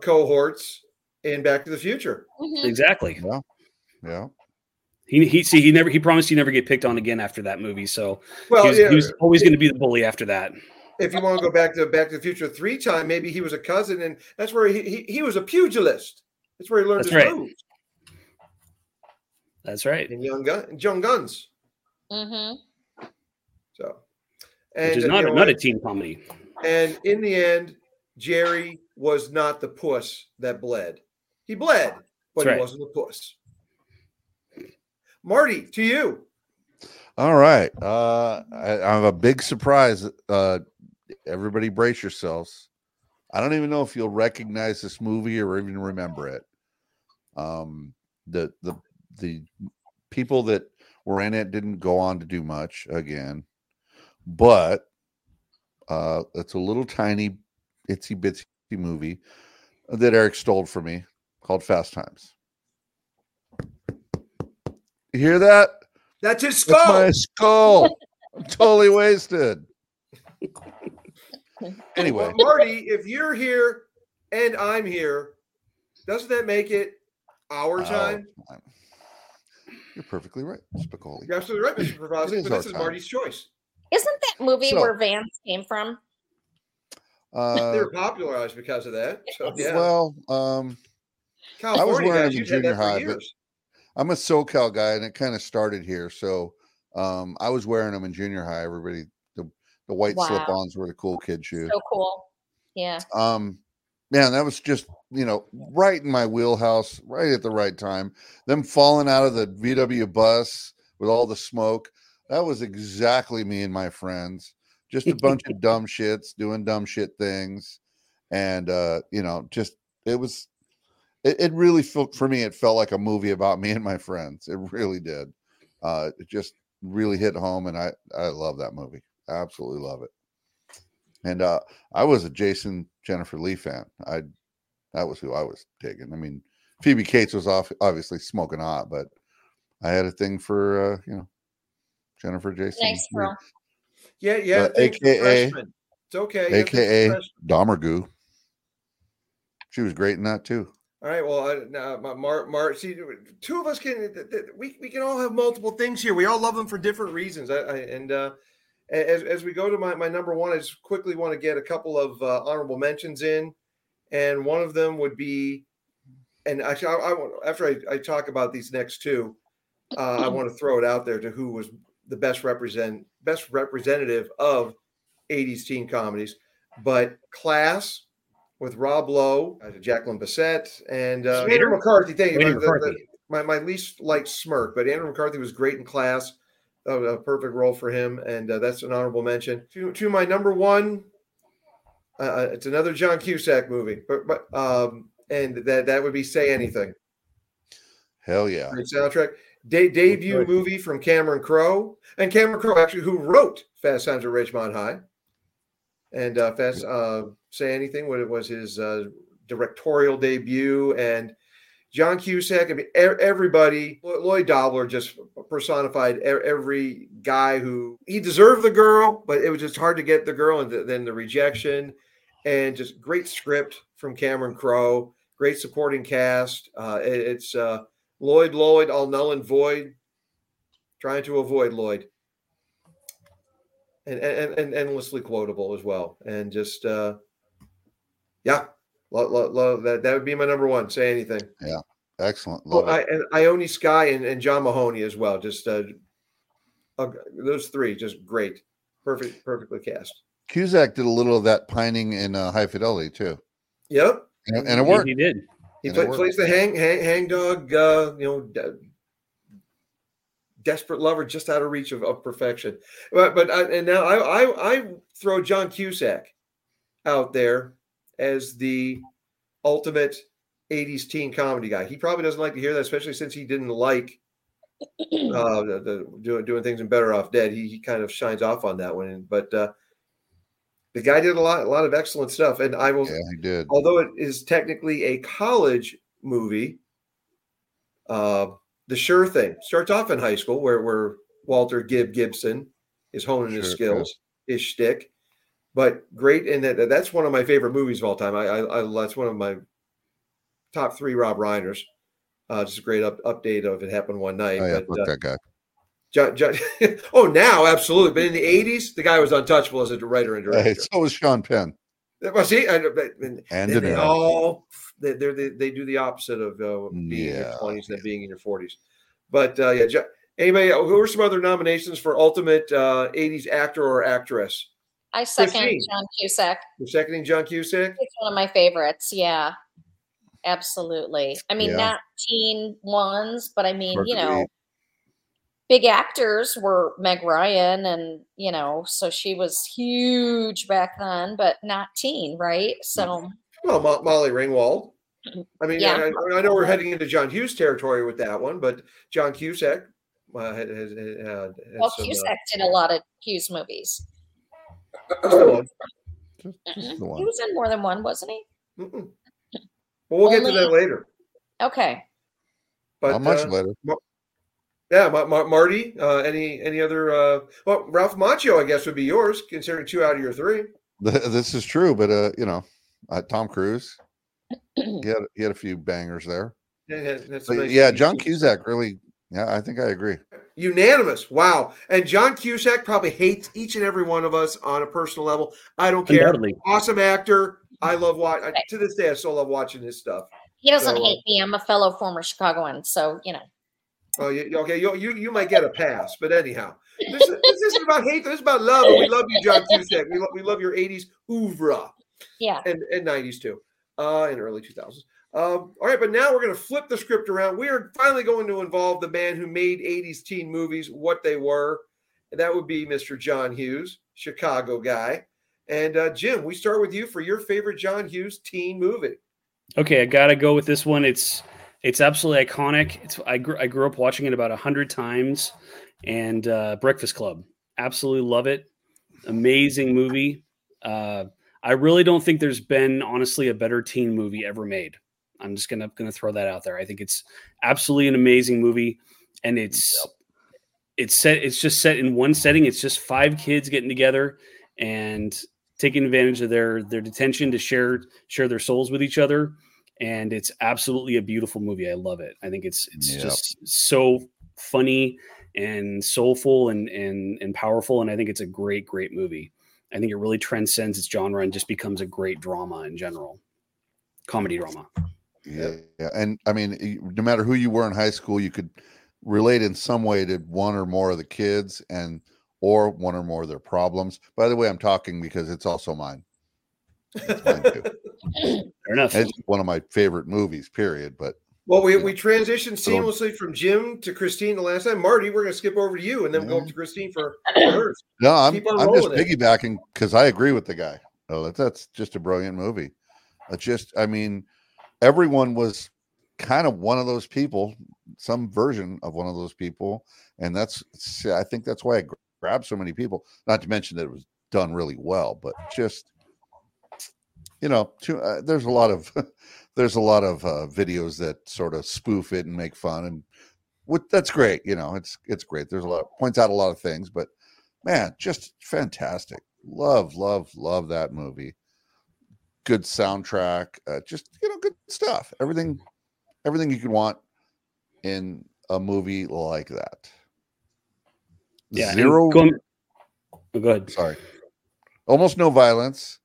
cohorts in Back to the Future. Mhm. Exactly. Yeah. Yeah. He he see he never he promised he never get picked on again after that movie. So Well, he, was, yeah, he was always going to be the bully after that. if you want to go back to Back to the Future three time, maybe he was a cousin, and that's where he he, he was a pugilist. That's where he learned That's his right. moves That's right. And Young Gun, Young Guns. Mhm. So, Which is uh, not you know not a what? teen comedy. And in the end, Jerry was not the puss that bled. He bled, but right. he wasn't a puss. Marty, to you. All right. Uh, I, I have a big surprise. Uh, everybody brace yourselves. I don't even know if you'll recognize this movie or even remember it. Um, the the the people that were in it didn't go on to do much again, but uh, it's a little tiny itsy bitsy movie that Eric stole from me called Fast Times. You hear that? That's his That's skull. my skull. I'm totally wasted. Anyway, Well, Marty, if you're here and I'm here, doesn't that make it our time? You're perfectly right, Spicoli. You're absolutely right, Mr. It Provozzi, but this is time. Marty's choice. Isn't that movie So- where Vans came from? Uh, they were popularized because of that. So yeah, Well, um, California wearing guys, them in junior high, but- years. I'm a SoCal guy, and it kind of started here. So um, I was wearing them in junior high. Everybody, the the white Wow. slip-ons were the cool kid shoe. So cool. Yeah. um man that was just you know right in my wheelhouse right at the right time them falling out of the vw bus with all the smoke that was exactly me and my friends just a bunch of dumb shits doing dumb shit things and uh you know just it was it, it really felt for me. It felt like a movie about me and my friends. It really did. Uh, it just really hit home, and I I love that movie. Absolutely love it. And uh, I was a Jason Jennifer Leigh fan. I that was who I was digging. I mean, Phoebe Cates was off obviously smoking hot, but I had a thing for uh, you know Jennifer Jason. Nice girl. Yeah, yeah. Uh, thanks for AKA. It's okay. yeah, thanks for AKA freshman. Dahmer Goo. She was great in that too. All right. Well, I, now, Ma- Mar, Mar, see, two of us can we we can all have multiple things here. We all love them for different reasons. I, I and uh, as as we go to my my number one, I just quickly want to get a couple of uh, honorable mentions in, and one of them would be, and actually, I, I want after I, I talk about these next two, uh, I want to throw it out there to who was the best represent best representative of 80s teen comedies, but Class with Rob Lowe, uh, Jacqueline Bisset, and uh, Andrew McCarthy. Thank you. Andrew My- the- the- McCarthy. my, my least liked smirk, but Andrew McCarthy was great in Class. A, a perfect role for him, and uh, that's an honorable mention. To, to my number one, uh, it's another John Cusack movie, but but um, and that that would be Say Anything. Hell yeah. Great soundtrack. De- debut choice. movie from Cameron Crowe, and Cameron Crowe actually who wrote Fast Times at Ridgemont High, and uh, Fast uh, Say Anything. What it was his uh, directorial debut, and John Cusack. I mean, everybody. Lloyd Dobler just personified every guy who he deserved the girl, but it was just hard to get the girl, and th- then the rejection, and just great script from Cameron Crowe. Great supporting cast. Uh, it- it's uh, Lloyd Lloyd, all null and void, trying to avoid Lloyd. And, and, and endlessly quotable as well. And just, uh, yeah, love, love, love that. That would be my number one. Say anything. Yeah, excellent. Love I, and Ione Skye and, and John Mahoney as well. Just uh, uh, those three, just great. Perfect, perfectly cast. Cusack did a little of that pining in uh, High Fidelity too. Yep. And, and it He- worked. He did. He play, plays the hang, hang, hang dog, uh, you know, de- desperate lover just out of reach of, of perfection. But but I, and now I, I I throw John Cusack out there as the ultimate '80s teen comedy guy. He probably doesn't like to hear that, especially since he didn't like uh, the, the doing doing things in Better Off Dead. He, he kind of shines off on that one, but. uh the guy did a lot, a lot of excellent stuff, and I will Yeah, he did. although it is technically a college movie, uh, the sure thing starts off in high school where where Walter Gibb Gibson is honing his Sure, skills, his shtick. But great, and that, that's one of my favorite movies of all time. I, I, I that's one of my top three Rob Reiners. Uh, just a great up, update of it happened one night. Oh yeah, but, uh, that guy. John, John, oh, now absolutely, but in the '80s, the guy was untouchable as a writer and director. Hey, so was Sean Penn Well, see, and, and and they all they they're, they they do the opposite of uh, being in your Yeah, twenties and being in your forties. But uh, yeah, anybody, who are some other nominations for ultimate uh, '80s actor or actress? I second Christine. John Cusack. You're seconding John Cusack. It's one of my favorites. Yeah, absolutely. I mean, Yeah. not teen ones, but I mean, you know, big actors were Meg Ryan, and you know, so she was huge back then, but not teen, right? So Well, Mo- Molly Ringwald. I mean, Yeah. I, I know we're heading into John Hughes territory with that one, but John Cusack uh, had, has had, had well, some, uh, Cusack did a lot of Hughes movies. Just. Just, just the He was in more than one, wasn't he? Mm-mm. Well, we'll get to that later. Okay. But Not much uh, later. Yeah, Ma- Ma- Marty. Uh, any any other? Uh, well, Ralph Macchio, I guess, would be yours, considering two out of your three. This is true, but uh, you know, uh, Tom Cruise, he had he had a few bangers there. Yeah, yeah, that's But nice- yeah, John Cusack really. Yeah, I think I agree. Unanimous. Wow, and John Cusack probably hates each and every one of us on a personal level. I don't care. Undoubtedly. Awesome actor. I love watching. To this day, I still love watching his stuff. He doesn't So, uh, hate me. I'm a fellow former Chicagoan, so you know. Oh, you, okay. You, you you might get a pass, but anyhow, this, is- this isn't about hate. This is about love. and We love you, John Cusack. We, lo- we love your '80s oeuvre. Yeah. and, and 90s too, uh, and early 2000s. Um, all right, but now we're going to flip the script around. We are finally going to involve the man who made 80s teen movies, what they were. And that would be Mr. John Hughes, Chicago guy. And uh, Jim, we start with you for your favorite John Hughes teen movie. Okay, I gotta go with this one. It's it's absolutely iconic. It's I grew I grew up watching it about a hundred times, and uh, Breakfast Club. Absolutely love it. Amazing movie. Uh, I really don't think there's been honestly a better teen movie ever made. I'm just gonna gonna throw that out there. I think it's absolutely an amazing movie, and it's yep. it's set. It's just set in one setting. It's just five kids getting together and taking advantage of their their detention to share share their souls with each other. And it's absolutely a beautiful movie. I love it. I think it's it's yep. just so funny and soulful and and and powerful. And I think it's a great great movie. I think it really transcends its genre and just becomes a great drama in general, comedy drama. Yeah, yeah, and I mean, no matter who you were in high school, you could relate in some way to one or more of the kids, and or one or more of their problems. By the way, I'm talking because it's also mine. It's mine Fair enough. It's one of my favorite movies. Period. But well, we, we transitioned seamlessly from Jim to Christine the last time. Marty, we're going to skip over to you and then yeah. go up to Christine for, for hers. No, I'm, I'm just piggybacking because I agree with the guy. Oh, that's, that's just a brilliant movie. It's just, I mean, everyone was kind of one of those people, some version of one of those people. And that's, I think that's why I grabbed so many people. Not to mention that it was done really well, but just, you know, to, uh, there's a lot of there's a lot of uh, videos that sort of spoof it and make fun, and what that's great. You know, it's it's great. There's a lot points out a lot of things, but man, just fantastic. Love, love, love that movie. Good soundtrack, uh, just you know, good stuff. Everything, everything you could want in a movie like that. Yeah, zero. Going, oh, go ahead. Sorry. Almost no violence.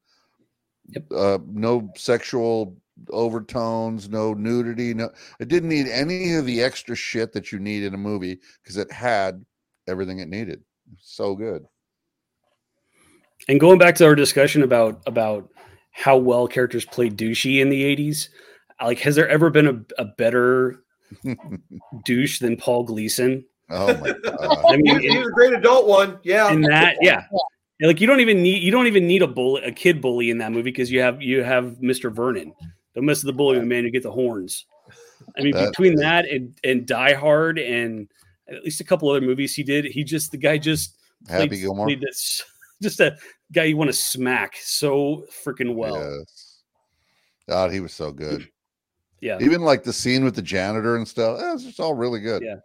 Yep. Uh, no sexual overtones, no nudity, no it didn't need any of the extra shit that you need in a movie because it had everything it needed. So good. And going back to our discussion about about how well characters played douchey in the 80s, like has there ever been a, a better douche than Paul Gleason? Oh my god. I mean, he's a great adult one. Yeah. In that, yeah like you don't even need you don't even need a bully a kid bully in that movie because you have you have Mr. Vernon. Don't mess with the bully, the man who get the horns. I mean, that, between that and and Die Hard and at least a couple other movies he did, he just the guy just Happy played, Gilmore. Played this, just a guy you want to smack so freaking well. Yes. God, he was so good. Yeah. Even like the scene with the janitor and stuff. Eh, it was just all really good. Yeah.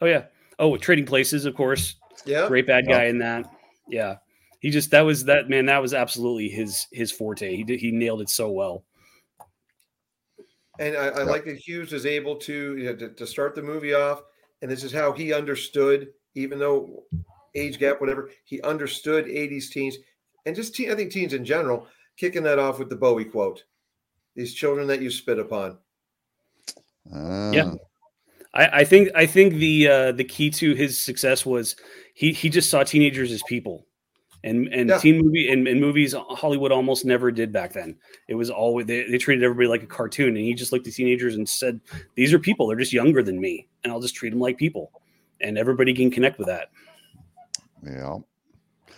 Oh yeah. Oh, Trading Places, of course. Yeah. Great bad guy in that. Yeah he just that was that man that was absolutely his his forte. He did, he nailed it so well. And I, I like that Hughes is able to, you know, to to start the movie off, and this is how he understood, even though age gap, whatever, he understood '80s teens and just teen, I think teens in general, kicking that off with the Bowie quote: "These children that you spit upon." Uh. Yeah. I, I, think I think the uh, the key to his success was he he just saw teenagers as people and and yeah. teen movie and, and, movies Hollywood almost never did back then. It was always they, they treated everybody like a cartoon, and he just looked at teenagers and said, "These are people. They're just younger than me, and I'll just treat them like people." And everybody can connect with that. Yeah.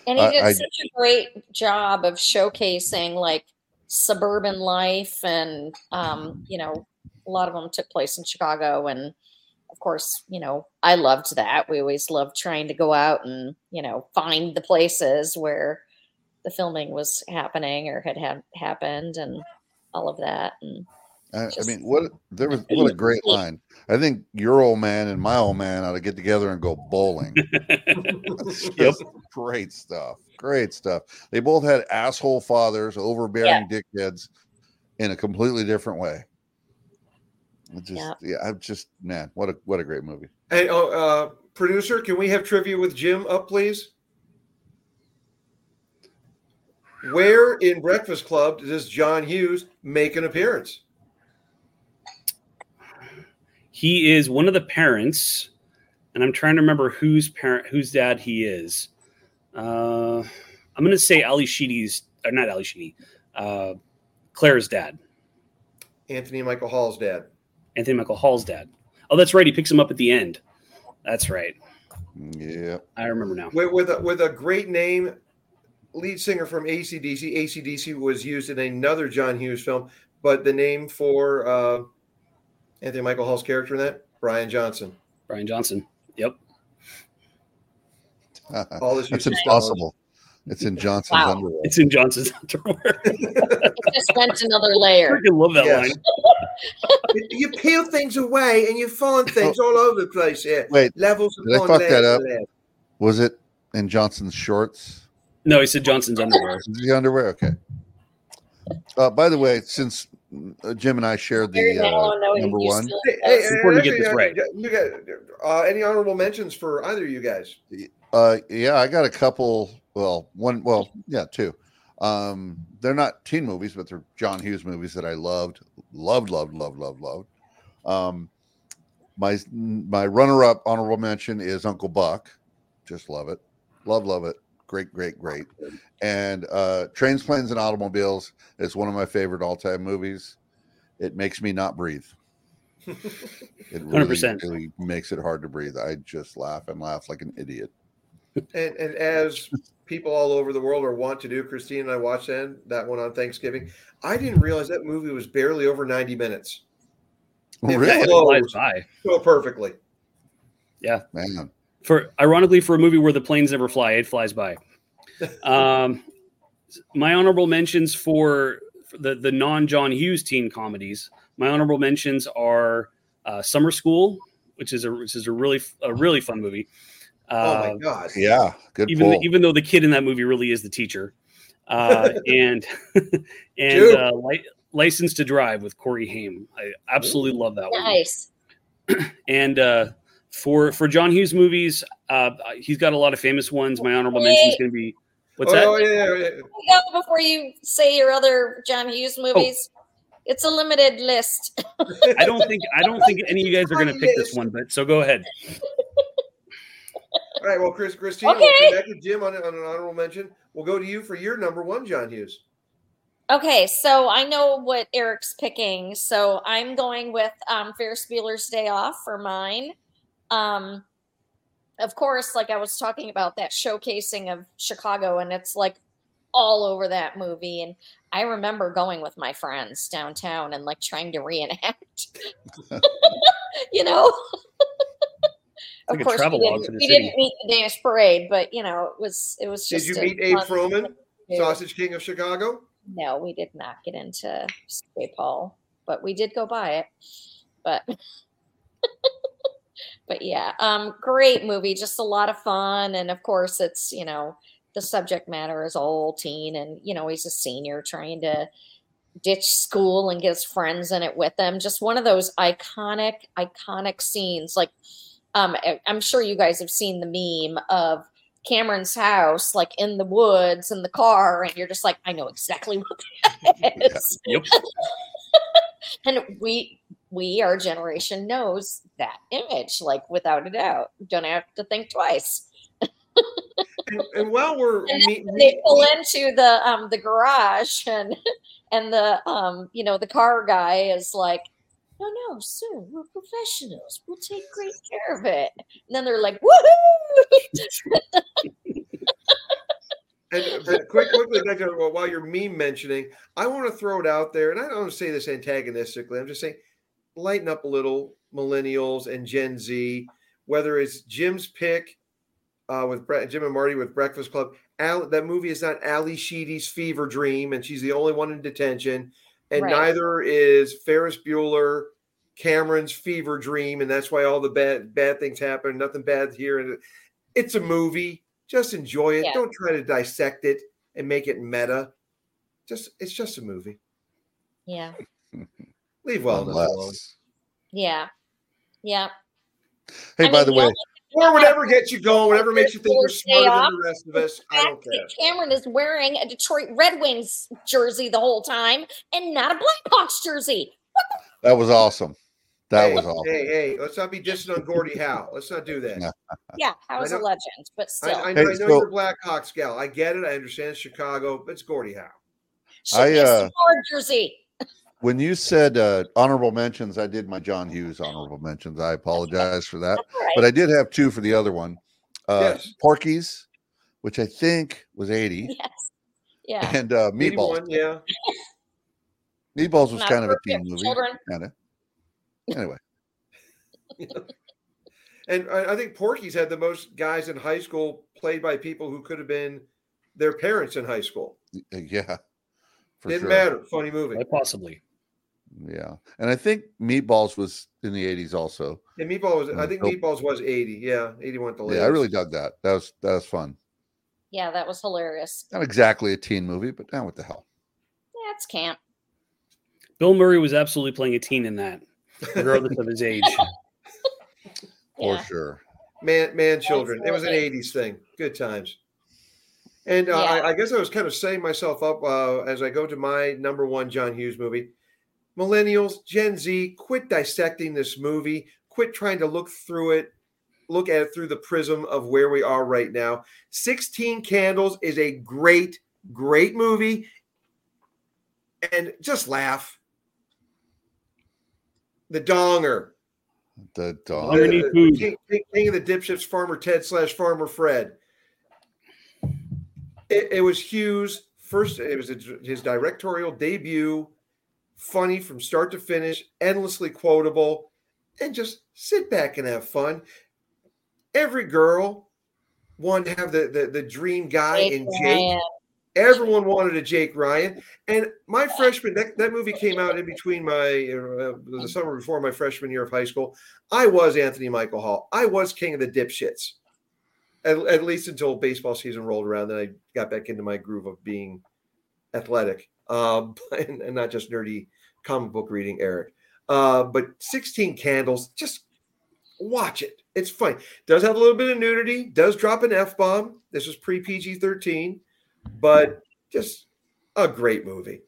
And he did I, such I, a great job of showcasing like suburban life, and um, you know, a lot of them took place in Chicago, and of course, you know, I loved that. We always loved trying to go out and, you know, find the places where the filming was happening or had, had happened and all of that. And I, just, I mean, what there was what a great line. I think your old man and my old man ought to get together and go bowling. yep. Great stuff. Great stuff. They both had asshole fathers, overbearing yeah. dickheads in a completely different way. Just yeah. yeah, I'm just man, what a what a great movie. Hey, oh, uh, producer, can we have trivia with Jim up, please? Where in Breakfast Club does John Hughes make an appearance? He is one of the parents, and I'm trying to remember whose parent, whose dad he is. Uh, I'm going to say Ally Sheedy's, or not Ally Sheedy, uh, Claire's dad. Anthony Michael Hall's dad. Anthony Michael Hall's dad. Oh, that's right. He picks him up at the end. That's right. Yeah. I remember now. With, with, a, with a great name, lead singer from ACDC. ACDC was used in another John Hughes film, but the name for uh, Anthony Michael Hall's character in that, Brian Johnson. Brian Johnson. Yep. All this That's impossible. It's in Johnson's Wow. underwear. It's in Johnson's underwear. Just went another I layer. freaking love that Yes. line. You- You peel things away and you find things all over the place here. Wait, Levels Did I fuck that up? was it in Johnson's shorts? No, he said Johnson's underwear. The underwear? Okay. Uh, by the way, since Jim and I shared the uh, number one, Hey, hey, It's important to get this uh, right. You got uh, any honorable mentions for either of you guys? Uh, yeah, I got a couple. Well, one. Well, yeah, two. Um, they're not teen movies, but they're John Hughes movies that I loved, loved, loved, loved, loved, loved. Um, my my runner-up honorable mention is Uncle Buck. Just love it, love, love it. Great, great, great. And uh, Trains, Planes, and Automobiles is one of my favorite all-time movies. It makes me not breathe. It really, 100%. really makes it hard to breathe. I just laugh and laugh like an idiot. And, and as people all over the world are want to do, Christine and I watched that, that one on Thanksgiving. I didn't realize that movie was barely over 90 minutes. It Really? It flies by. so perfectly. Yeah. Man, For ironically, for a movie where the planes never fly, it flies by. Um, my honorable mentions for for the the non John Hughes teen comedies. My honorable mentions are uh, Summer School, which is a which is a really a really fun movie. Oh Uh, my God. yeah, good even pull. even though the kid in that movie really is the teacher, uh, and and uh, li- License to Drive with Corey Haim. I absolutely love that one. Nice. And uh, for for John Hughes movies, uh, he's got a lot of famous ones. My honorable mention is going to be what's oh, that? yeah, yeah, yeah. Go before you say your other John Hughes movies. It's a limited list. I don't think I don't think any of you guys are going to pick this one, but so go ahead. All right. Well, Chris, Christine, we'll Okay. come back to Jim on, on an honorable mention. We'll go to you for your number one, John Hughes. Okay, so I know what Eric's picking, so I'm going with um, Ferris Bueller's Day Off for mine. Um, of course, like I was talking about that showcasing of Chicago, and it's like all over that movie. And I remember going with my friends downtown and like trying to reenact, you know. of like a course, we didn't, we didn't meet the Danish parade, but you know, it was it was Just Did just you meet Abe Froman, thing to do. Sausage King of Chicago? No, we did not get into St. Paul, but we did go by it. But but yeah, um, great movie, just a lot of fun, and of course, it's you know the subject matter is all teen, and you know he's a senior trying to ditch school and get his friends in it with him. Just one of those iconic, iconic scenes. Like, um, I'm sure you guys have seen the meme of Cameron's house, like in the woods in the car, and you're just like, I know exactly what that is. Yep. and we we our generation knows that image, like without a doubt. Don't have to think twice. And, and while we're And meet, They pull into the um the garage and and the um you know the car guy is like no no sir we're professionals we'll take great care of it and then they're like woohoo And but quick, quickly, back to, while you're meme mentioning, I want to throw it out there, and I don't want to say this antagonistically. I'm just saying, lighten up a little, millennials and Gen Z. Whether it's Jim's pick uh, with Bre- Jim and Marty with Breakfast Club, Al, that movie is not Ally Sheedy's fever dream, and she's the only one in detention, and Right. neither is Ferris Bueller. Cameron's fever dream, and that's why all the bad bad things happen. Nothing bad here, and it's a movie. Just enjoy it. Yeah. Don't try to dissect it and make it meta. Just it's just a movie. yeah Leave well enough alone. Yeah yeah Hey, I by mean, the way, only Or whatever gets you going, whatever makes you think you're smarter off. than the rest of us. I don't care. Cameron is wearing a Detroit Red Wings jersey the whole time and not a Blackhawks jersey. that was awesome. That hey, was awesome. Hey, hey, let's not be dissing on Gordie Howe. Let's not do that. Yeah. Yeah, How's I a know- legend, but still. I, Hey, I know so- you're a Blackhawks gal. I get it. I understand it's Chicago, but it's Gordie Howe. Should I, be a uh, Star jersey. When you said uh, honorable mentions, I did my John Hughes honorable mentions. I apologize for that, That's all right. but I did have two for the other one. Uh, Yes. Porky's, which I think was eighty, yes. Yeah. and uh, Meatballs. yeah. Meatballs was Not kind of a teen movie. children. Kind of. Anyway, And I, I think Porky's had the most guys in high school played by people who could have been their parents in high school. yeah. For Didn't sure. matter. Funny movie. Quite possibly. Yeah. And I think Meatballs was in the 80s also. And Meatball was. I think nope. Meatballs was eighty. Yeah, eighty-one. The Yeah, I really dug that. That was that was fun. Yeah, that was hilarious. Not exactly a teen movie, but now what the hell? Yeah, it's camp. Bill Murray was absolutely playing a teen in that, regardless of his age. For Yeah. sure. Man, man, children. It was an '80s thing. Good times. And uh, Yeah. I, I guess I was kind of setting myself up uh, as I go to my number one John Hughes movie. Millennials, Gen Z, quit dissecting this movie. Quit trying to look through it, look at it through the prism of where we are right now. 16 Candles is a great, great movie. And just laugh. The Donger. The Donger. Underneath Uh, food. King, King- King of the Dipships, Farmer Ted slash Farmer Fred. It, it was Hughes' first. It was his directorial debut. Funny from start to finish, endlessly quotable, and just sit back and have fun. Every girl wanted to have the the, the dream guy in Jake. Ryan. Everyone wanted a Jake Ryan, and my freshman that, that movie came out in between my uh, the summer before my freshman year of high school. I was Anthony Michael Hall. I was king of the dipshits, at, at least until baseball season rolled around. Then I got back into my groove of being athletic, um, and, and not just nerdy comic book reading. Eric, uh, but Sixteen Candles, just watch it. It's funny. Does have a little bit of nudity. Does drop an f bomb. This was pre PG thirteen but just a great movie.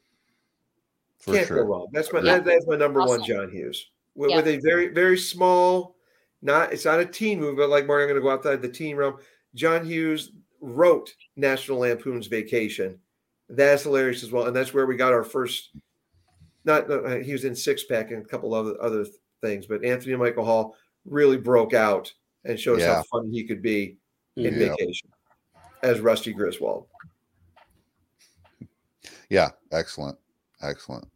For Can't sure. go wrong. That's my Yeah. that, that's my number one John Hughes with, Yeah. with a very very small. Not it's not a teen movie, but like Marty, I'm going to go outside the teen realm. John Hughes wrote National Lampoon's Vacation. That's hilarious as well, and that's where we got our first. Not uh, he was in Six Pack and a couple other other things, but Anthony Michael Hall really broke out and showed us how funny he could be in Yeah. Vacation as Rusty Griswold. Yeah, excellent. Excellent.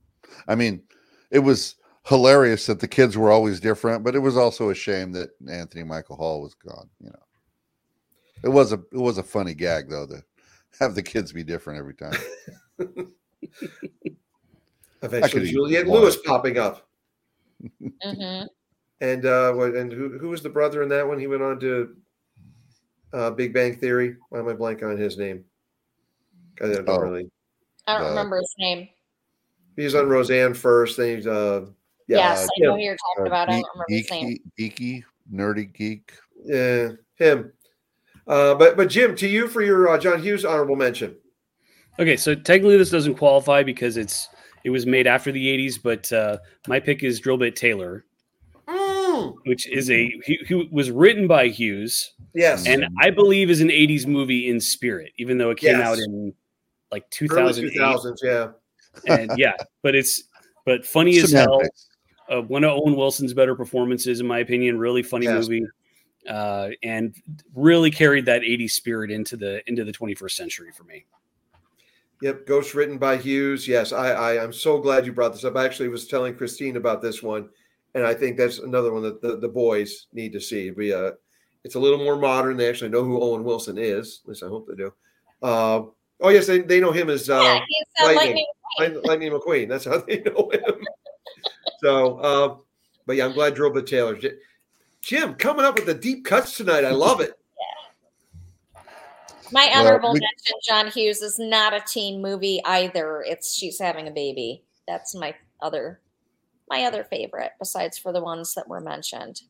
I mean, it was hilarious that the kids were always different, but it was also a shame that Anthony Michael Hall was gone, you know. It was a it was a funny gag though to have the kids be different every time. Eventually, eat Juliette one. Lewis popping up, Mhm. and uh, what- and who who was the brother in that one? He went on to uh, Big Bang Theory. Why am I blank on his name? I don't Oh. really. I don't Uh, remember his name. He was on Roseanne first. Then he's uh, yeah, yes, uh, I know him. who you're talking Uh, about. I geek- don't remember his name. geeky, geeky, nerdy geek. yeah, him. Uh, but but Jim, to you for your uh, John Hughes honorable mention. Okay, so technically this doesn't qualify because it's it was made after the 80s, but uh, my pick is Drillbit Taylor, Mm, which is a he, he was written by Hughes yes, and I believe is an 80s movie in spirit, even though it came Yes. out in like 2000. 2000s, Yeah, And yeah, but it's but funny as hell. Uh, one of Owen Wilson's better performances, in my opinion. Really funny Yes. movie, uh, and really carried that '80s spirit into the into the 21st century for me. Yep, Ghost written by Hughes. Yes, I, I I'm so glad you brought this up. I actually was telling Christine about this one, and I think that's another one that the, the boys need to see. Be a, it's a little more modern. They actually know who Owen Wilson is. At least I hope they do. Uh, oh yes, they, they know him as uh, yeah, uh, Lightning. Lightning. Lightning, Lightning McQueen. That's how they know him. so, uh, but yeah, I'm glad Drillbit Taylor. J- Jim coming up with the deep cuts tonight. I love it. My Well, honorable we- mention, John Hughes, is not a teen movie either. It's She's Having a Baby. That's my other my other favorite, besides for the ones that were mentioned.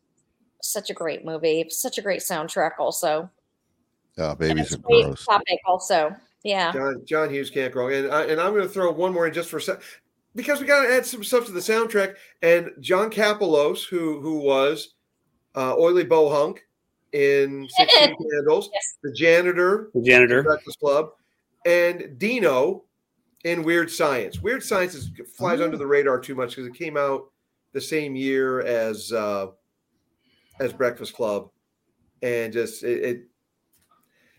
Such a great movie. Such a great soundtrack also. Oh, And babies it's are a great gross. topic also. Yeah. John John Hughes can't grow. And I, and I'm going to throw one more in just for a sec because we got to add some stuff to the soundtrack. And John Kapelos, who who was uh, Oily Bohunk in Sixteen Candles, Yes. the janitor, The janitor. Breakfast Club, and Dino in Weird Science. Weird Science is, flies Oh. under the radar too much because it came out the same year as uh, as Breakfast Club, and just it,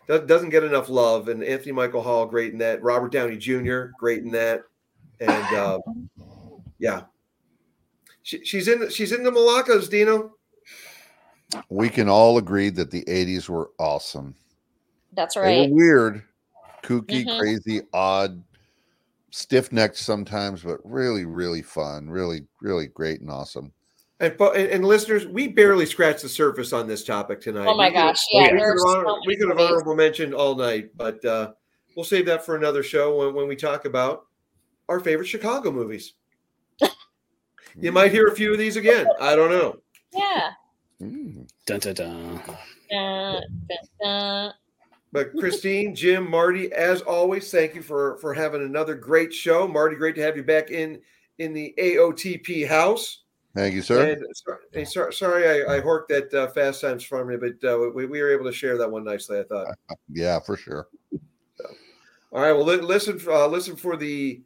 it doesn't get enough love. And Anthony Michael Hall, great in that. Robert Downey Jr., great in that. And uh, Yeah. She, she's in she's in the Malakas, Dino. We can all agree that the 80s were awesome. That's They right. were weird, kooky, Mhm. crazy, odd, stiff necked sometimes, but really, really fun. Really, really great and awesome. And, and, and listeners, we barely scratched the surface on this topic tonight. Oh my We could- gosh, we yeah, could there have so honor- we could have honorable mentioned all night, but uh, we'll save that for another show when, when we talk about our favorite Chicago movies. you might hear a few of these again. I don't know. Yeah. Dun, dun, dun. Dun, dun, dun. But Christine, Jim, Marty, as always, thank you for for having another great show. Marty, great to have you back in in the AOTP house. Thank you, sir. And sorry, hey, sorry, sorry I, I horked that uh, Fast Times from you, but uh, we, we were able to share that one nicely. I thought. yeah, for sure. All right, well, li- listen, uh, listen for the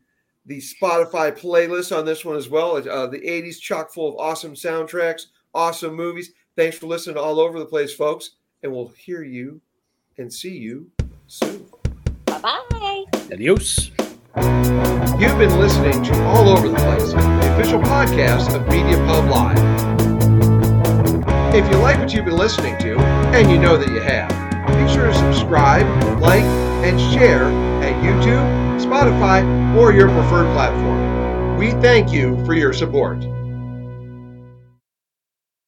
the Spotify playlist on this one as well. Uh, the '80s, chock full of awesome soundtracks, awesome movies. Thanks for listening all over the place, folks, and we'll hear you and see you soon. Bye bye. Adios. You've been listening to All Over the Place, the official podcast of Media Pub Live. If you like what you've been listening to, and you know that you have, be sure to subscribe, like, and share at YouTube, Spotify, or your preferred platform. We thank you for your support.